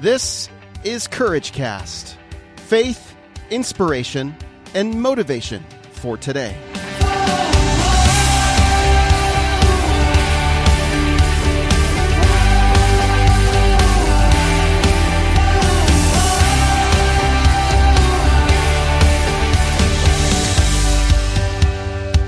This is Courage Cast faith, inspiration, and motivation for today.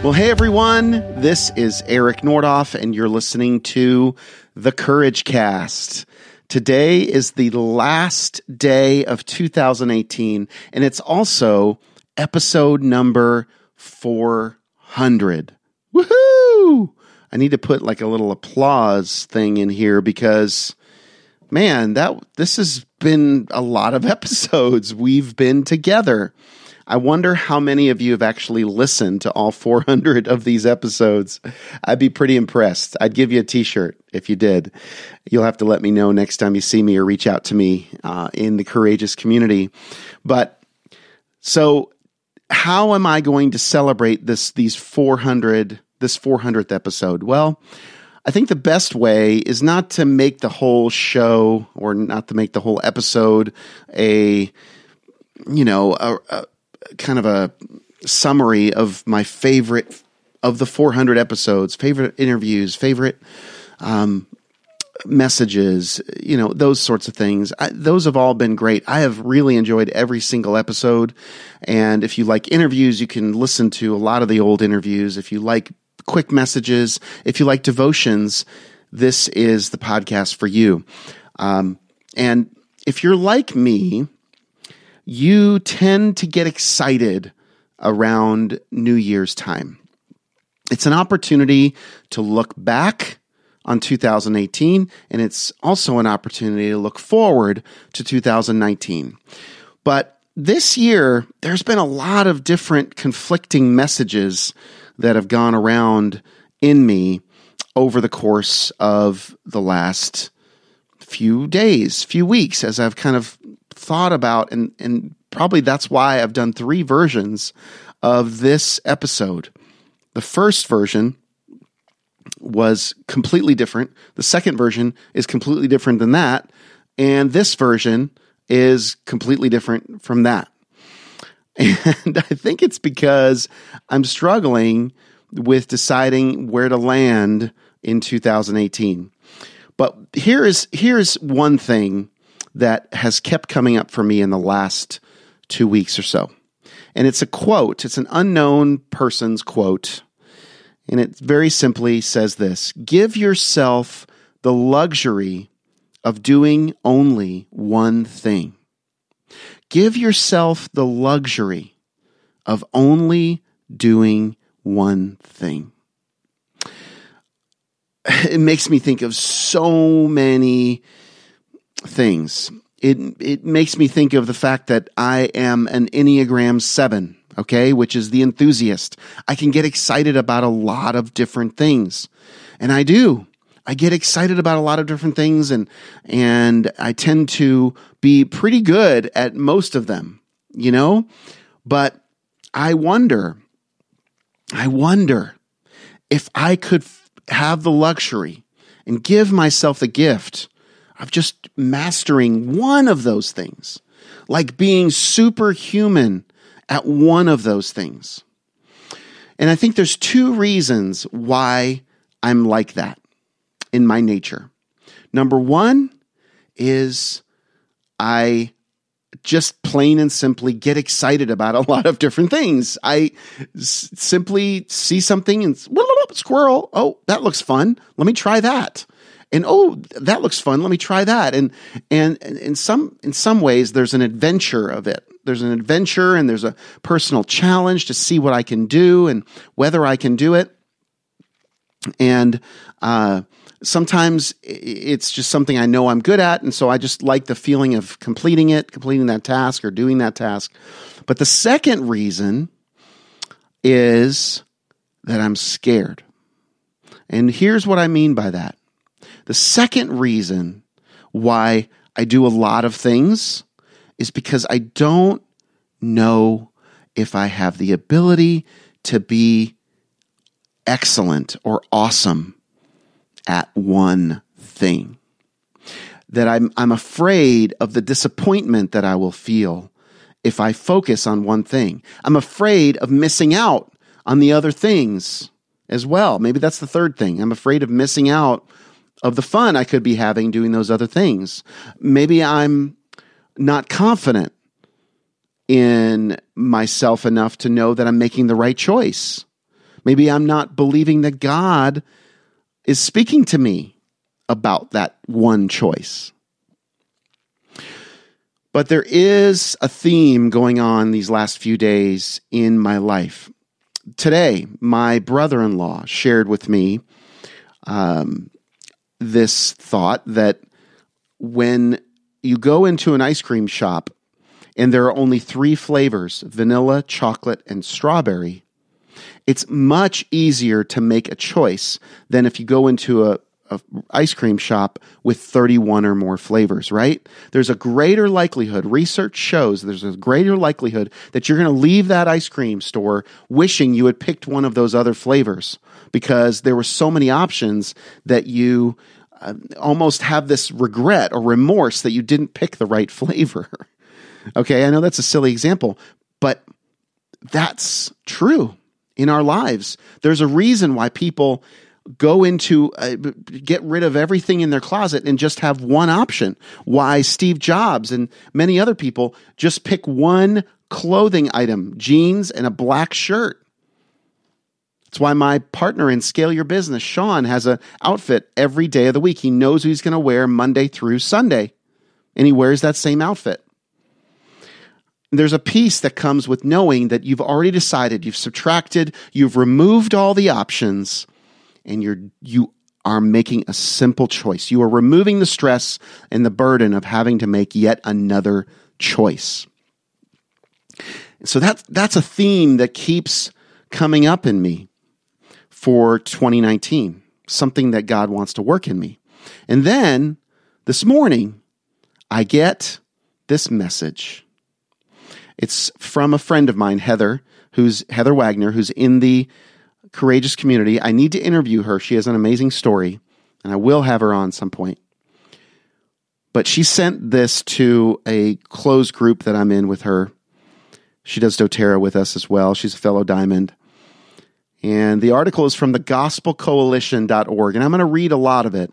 Well, hey everyone, this is Eric Nordoff, and you're listening to the Courage Cast. Today is the last day of 2018, and it's also episode number 400. Woohoo! I need to put like a little applause thing in here because man, that this has been a lot of episodes we've been together. I wonder how many of you have actually listened to all 400 of these episodes. I'd be pretty impressed. I'd give you a t shirt if you did. You'll have to let me know next time you see me or reach out to me uh, in the courageous community. But so, how am I going to celebrate this, these 400, this 400th episode? Well, I think the best way is not to make the whole show or not to make the whole episode a, you know, a, a kind of a summary of my favorite of the 400 episodes, favorite interviews, favorite um, messages, you know, those sorts of things. I, those have all been great. I have really enjoyed every single episode. And if you like interviews, you can listen to a lot of the old interviews. If you like quick messages, if you like devotions, this is the podcast for you. Um, and if you're like me, you tend to get excited around New Year's time. It's an opportunity to look back on 2018, and it's also an opportunity to look forward to 2019. But this year, there's been a lot of different conflicting messages that have gone around in me over the course of the last few days, few weeks, as I've kind of thought about, and, and probably that's why I've done three versions of this episode. The first version was completely different. The second version is completely different than that. And this version is completely different from that. And I think it's because I'm struggling with deciding where to land in 2018. But here is here's one thing that has kept coming up for me in the last two weeks or so. And it's a quote, it's an unknown person's quote. And it very simply says this Give yourself the luxury of doing only one thing. Give yourself the luxury of only doing one thing. It makes me think of so many things. It it makes me think of the fact that I am an Enneagram 7, okay, which is the enthusiast. I can get excited about a lot of different things. And I do. I get excited about a lot of different things and and I tend to be pretty good at most of them, you know? But I wonder I wonder if I could f- have the luxury and give myself the gift of just mastering one of those things, like being superhuman at one of those things. And I think there's two reasons why I'm like that in my nature. Number one is I just plain and simply get excited about a lot of different things. I s- simply see something and squirrel. Oh, that looks fun. Let me try that and oh that looks fun. Let me try that. And and in some in some ways there's an adventure of it. There's an adventure and there's a personal challenge to see what i can do and whether i can do it. And uh, sometimes it's just something i know i'm good at. And so i just like the feeling of completing it completing that task or doing that task. But the second reason is that i'm scared. And here's what i mean by that the second reason why I do a lot of things is because I don't know if I have the ability to be excellent or awesome at one thing. that I'm, I'm afraid of the disappointment that I will feel if I focus on one thing. I'm afraid of missing out on the other things as well. Maybe that's the third thing. I'm afraid of missing out of the fun I could be having doing those other things. Maybe I'm not confident in myself enough to know that I'm making the right choice. Maybe I'm not believing that God is speaking to me about that one choice. But there is a theme going on these last few days in my life. Today, my brother in law shared with me um, this thought that when you go into an ice cream shop and there are only three flavors vanilla, chocolate, and strawberry it's much easier to make a choice than if you go into a, a ice cream shop with 31 or more flavors, right? There's a greater likelihood, research shows there's a greater likelihood that you're going to leave that ice cream store wishing you had picked one of those other flavors because there were so many options that you uh, almost have this regret or remorse that you didn't pick the right flavor. okay, I know that's a silly example, but that's true in our lives. There's a reason why people go into uh, get rid of everything in their closet and just have one option. Why Steve Jobs and many other people just pick one clothing item, jeans and a black shirt. That's why my partner in Scale Your Business, Sean, has an outfit every day of the week. He knows who he's going to wear Monday through Sunday, and he wears that same outfit there's a peace that comes with knowing that you've already decided, you've subtracted, you've removed all the options, and you're you are making a simple choice. You are removing the stress and the burden of having to make yet another choice. So that's that's a theme that keeps coming up in me for 2019. Something that God wants to work in me. And then this morning, I get this message it's from a friend of mine, Heather, who's Heather Wagner, who's in the courageous community. I need to interview her. She has an amazing story, and I will have her on some point. But she sent this to a closed group that I'm in with her. She does doTERRA with us as well. She's a fellow diamond. And the article is from the gospelcoalition.org. And I'm going to read a lot of it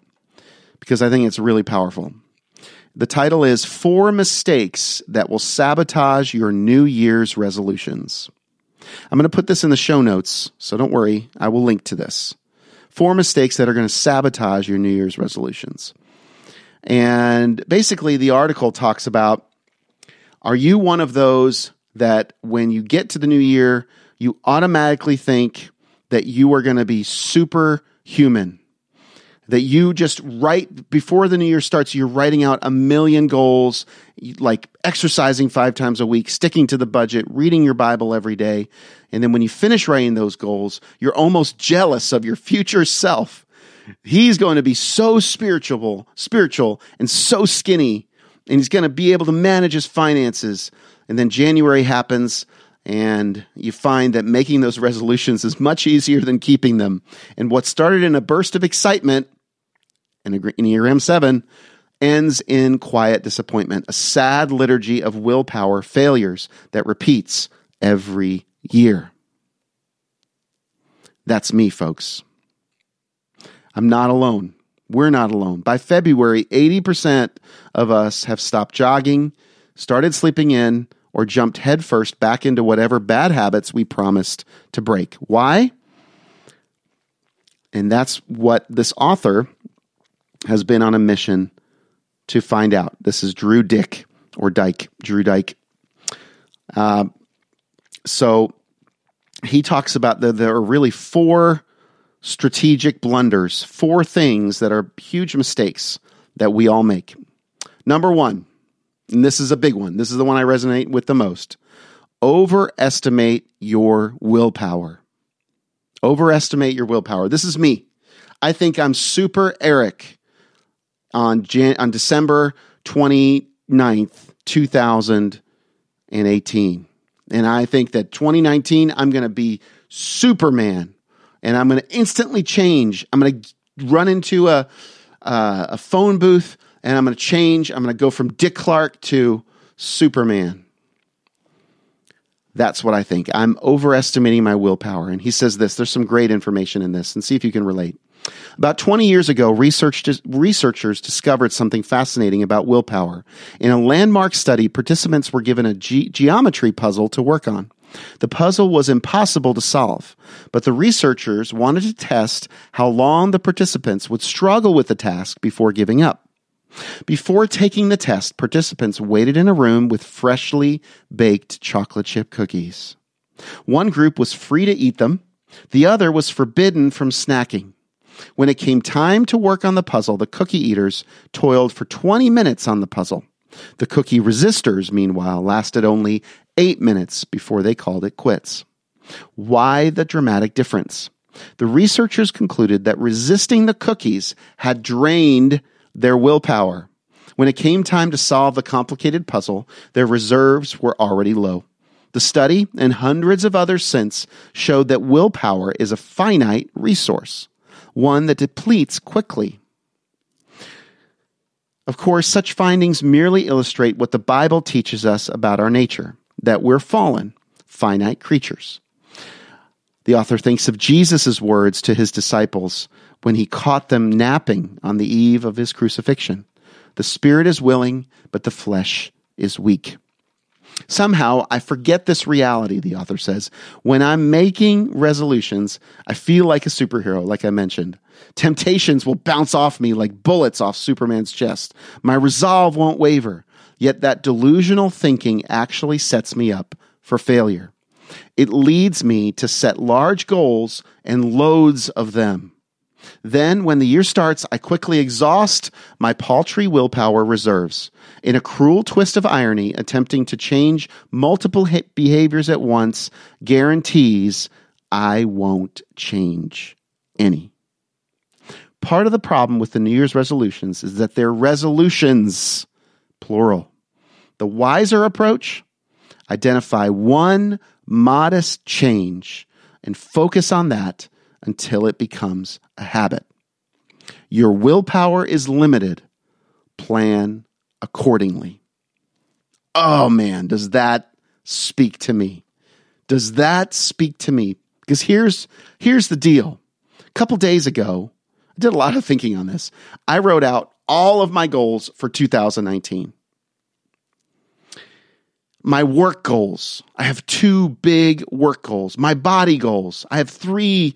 because I think it's really powerful. The title is Four Mistakes That Will Sabotage Your New Year's Resolutions. I'm going to put this in the show notes, so don't worry, I will link to this. Four mistakes that are going to sabotage your New Year's resolutions. And basically, the article talks about are you one of those that when you get to the new year, you automatically think that you are going to be superhuman? that you just write before the new year starts you're writing out a million goals like exercising five times a week sticking to the budget reading your bible every day. And then when you finish writing those goals you're almost jealous of your future self. He's going to be so spiritual spiritual and so skinny and he's going to be able to manage his finances. And then january happens and you find that making those resolutions is much easier than keeping them. And what started in a burst of excitement in Enneagram 7 ends in quiet disappointment, a sad liturgy of willpower failures that repeats every year. That's me, folks. I'm not alone. We're not alone. By February, 80% of us have stopped jogging, started sleeping in, or jumped headfirst back into whatever bad habits we promised to break. Why? And that's what this author has been on a mission to find out. This is Drew Dick or Dyke, Drew Dyke. Uh, so he talks about that there are really four strategic blunders, four things that are huge mistakes that we all make. Number one, and this is a big one, this is the one I resonate with the most overestimate your willpower. Overestimate your willpower. This is me. I think I'm super Eric on Jan- on December 29th, 2018. And I think that 2019 I'm going to be Superman and I'm going to instantly change. I'm going to run into a uh, a phone booth and I'm going to change. I'm going to go from Dick Clark to Superman. That's what I think. I'm overestimating my willpower. And he says this there's some great information in this, and see if you can relate. About 20 years ago, researchers discovered something fascinating about willpower. In a landmark study, participants were given a ge- geometry puzzle to work on. The puzzle was impossible to solve, but the researchers wanted to test how long the participants would struggle with the task before giving up. Before taking the test, participants waited in a room with freshly baked chocolate chip cookies. One group was free to eat them, the other was forbidden from snacking. When it came time to work on the puzzle, the cookie eaters toiled for 20 minutes on the puzzle. The cookie resistors, meanwhile, lasted only eight minutes before they called it quits. Why the dramatic difference? The researchers concluded that resisting the cookies had drained their willpower. When it came time to solve the complicated puzzle, their reserves were already low. The study and hundreds of others since showed that willpower is a finite resource, one that depletes quickly. Of course, such findings merely illustrate what the Bible teaches us about our nature that we're fallen, finite creatures. The author thinks of Jesus' words to his disciples when he caught them napping on the eve of his crucifixion. The spirit is willing, but the flesh is weak. Somehow I forget this reality, the author says. When I'm making resolutions, I feel like a superhero, like I mentioned. Temptations will bounce off me like bullets off Superman's chest. My resolve won't waver. Yet that delusional thinking actually sets me up for failure. It leads me to set large goals and loads of them. Then, when the year starts, I quickly exhaust my paltry willpower reserves. In a cruel twist of irony, attempting to change multiple behaviors at once guarantees I won't change any. Part of the problem with the New Year's resolutions is that they're resolutions plural. The wiser approach identify one modest change and focus on that until it becomes a habit. Your willpower is limited. Plan accordingly. Oh man, does that speak to me? Does that speak to me? Because here's here's the deal. A couple days ago, I did a lot of thinking on this. I wrote out all of my goals for 2019 my work goals. I have two big work goals. My body goals. I have three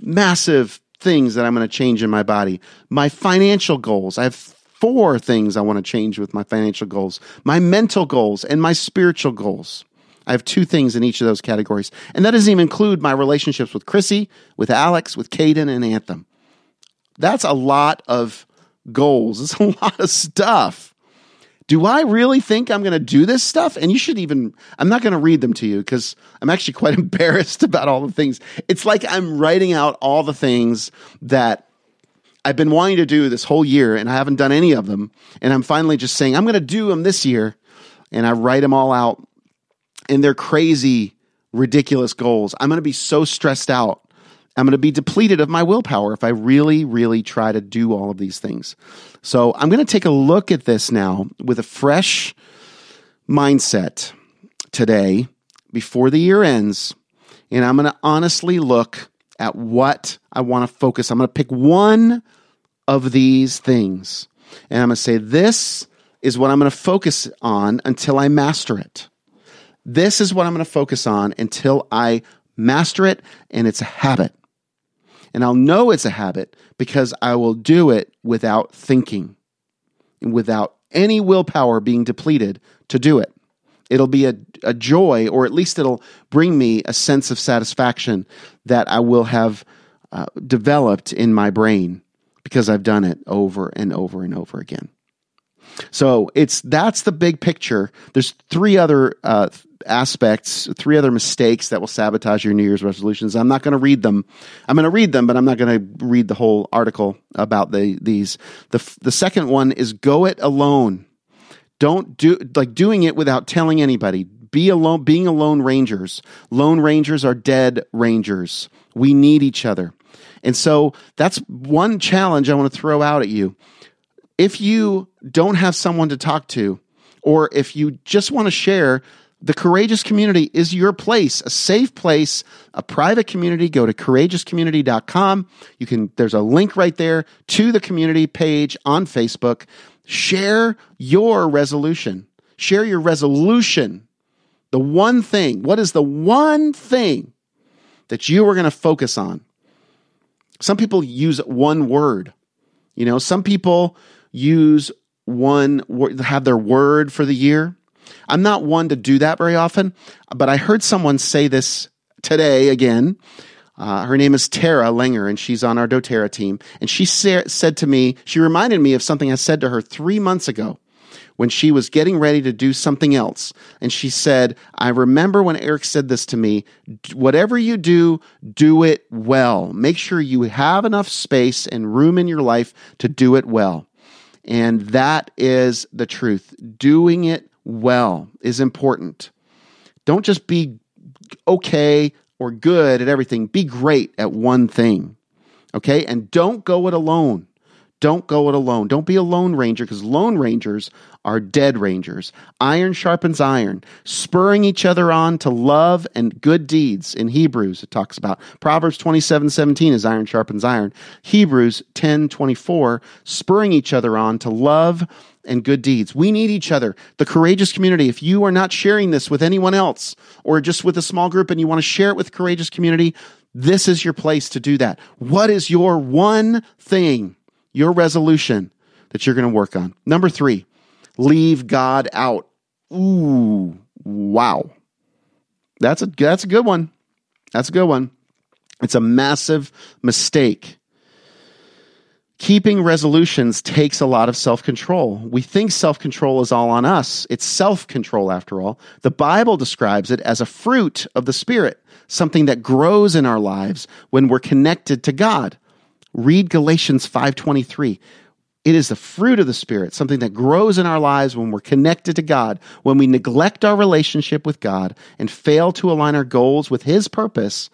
massive things that I'm going to change in my body. My financial goals. I have four things I want to change with my financial goals. My mental goals and my spiritual goals. I have two things in each of those categories. And that doesn't even include my relationships with Chrissy, with Alex, with Caden, and Anthem. That's a lot of goals. It's a lot of stuff do I really think I'm going to do this stuff? And you should even, I'm not going to read them to you because I'm actually quite embarrassed about all the things. It's like I'm writing out all the things that I've been wanting to do this whole year and I haven't done any of them. And I'm finally just saying, I'm going to do them this year. And I write them all out and they're crazy, ridiculous goals. I'm going to be so stressed out I'm going to be depleted of my willpower if I really, really try to do all of these things. So I'm going to take a look at this now with a fresh mindset today before the year ends. And I'm going to honestly look at what I want to focus. I'm going to pick one of these things. And I'm going to say, this is what I'm going to focus on until I master it. This is what I'm going to focus on until I master it and it's a habit. And I'll know it's a habit because I will do it without thinking, without any willpower being depleted to do it. It'll be a, a joy, or at least it'll bring me a sense of satisfaction that I will have uh, developed in my brain because I've done it over and over and over again. So it's that's the big picture. There's three other uh, aspects, three other mistakes that will sabotage your New Year's resolutions. I'm not going to read them. I'm going to read them, but I'm not going to read the whole article about the these. The the second one is go it alone. Don't do like doing it without telling anybody. Be alone being alone rangers. Lone rangers are dead rangers. We need each other. And so that's one challenge I want to throw out at you If you don't have someone to talk to, or if you just want to share, the Courageous Community is your place, a safe place, a private community. Go to courageouscommunity.com. You can, there's a link right there to the community page on Facebook. Share your resolution. Share your resolution. The one thing. What is the one thing that you are going to focus on? Some people use one word. You know, some people use one word, have their word for the year. I'm not one to do that very often, but I heard someone say this today again. Uh, her name is Tara Langer, and she's on our doTERRA team. And she sa- said to me, she reminded me of something I said to her three months ago when she was getting ready to do something else. And she said, I remember when Eric said this to me whatever you do, do it well. Make sure you have enough space and room in your life to do it well. And that is the truth. Doing it well is important. Don't just be okay or good at everything, be great at one thing. Okay? And don't go it alone. Don't go it alone. Don't be a lone ranger because lone rangers are dead rangers. Iron sharpens iron, spurring each other on to love and good deeds. In Hebrews, it talks about Proverbs 27 17 is iron sharpens iron. Hebrews 10 24, spurring each other on to love and good deeds. We need each other. The courageous community. If you are not sharing this with anyone else or just with a small group and you want to share it with courageous community, this is your place to do that. What is your one thing, your resolution that you're going to work on? Number three, leave God out. Ooh, wow. That's a, that's a good one. That's a good one. It's a massive mistake keeping resolutions takes a lot of self control. We think self control is all on us. It's self control, after all. The Bible describes it as a fruit of the Spirit, something that grows in our lives when we're connected to God. Read Galatians 5:23. It is the fruit of the Spirit, something that grows in our lives when we're connected to God. When we neglect our relationship with God and fail to align our goals with His purpose,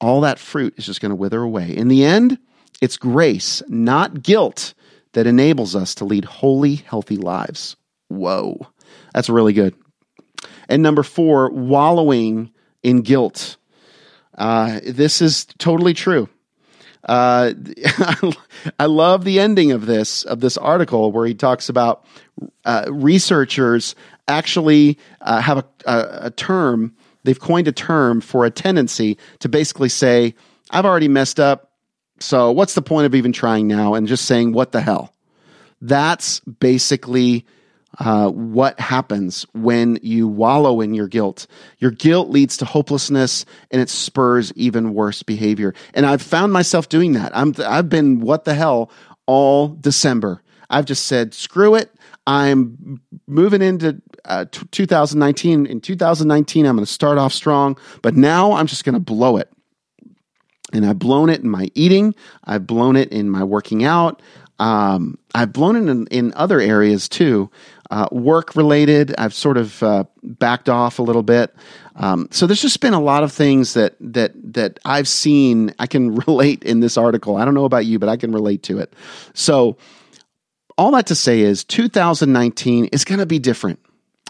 all that fruit is just going to wither away. In the end, it's grace, not guilt, that enables us to lead holy, healthy lives. Whoa, that's really good. And number four, wallowing in guilt. Uh, this is totally true. Uh, I love the ending of this of this article where he talks about uh, researchers actually uh, have a, a, a term. They've coined a term for a tendency to basically say, "I've already messed up. So what's the point of even trying now and just saying, what the hell? That's basically uh, what happens when you wallow in your guilt. Your guilt leads to hopelessness and it spurs even worse behavior. And I've found myself doing that. I'm, I've been what the hell all December. I've just said, screw it. I'm moving into uh, t- 2019. In 2019, I'm going to start off strong, but now I'm just going to blow it. And I've blown it in my eating. I've blown it in my working out. Um, I've blown it in, in other areas too. Uh, work related, I've sort of uh, backed off a little bit. Um, so there's just been a lot of things that that that I've seen. I can relate in this article. I don't know about you, but I can relate to it. So all that to say is 2019 is going to be different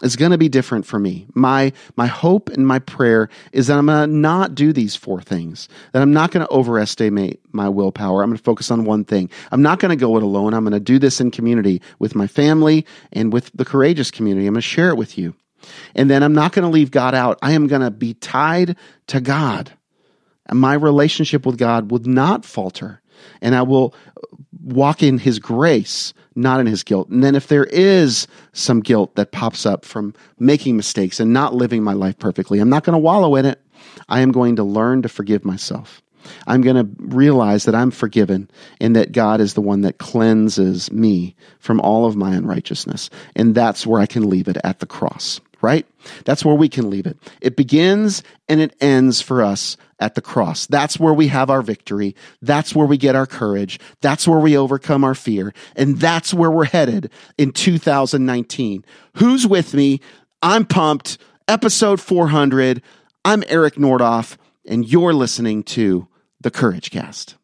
is going to be different for me. My my hope and my prayer is that I'm going to not do these four things. That I'm not going to overestimate my willpower. I'm going to focus on one thing. I'm not going to go it alone. I'm going to do this in community with my family and with the courageous community. I'm going to share it with you. And then I'm not going to leave God out. I am going to be tied to God. And my relationship with God will not falter. And I will walk in his grace not in his guilt. And then if there is some guilt that pops up from making mistakes and not living my life perfectly, I'm not going to wallow in it. I am going to learn to forgive myself. I'm going to realize that I'm forgiven and that God is the one that cleanses me from all of my unrighteousness. And that's where I can leave it at the cross right? That's where we can leave it. It begins and it ends for us at the cross. That's where we have our victory. That's where we get our courage. That's where we overcome our fear. And that's where we're headed in 2019. Who's with me? I'm pumped. Episode 400. I'm Eric Nordoff, and you're listening to the Courage Cast.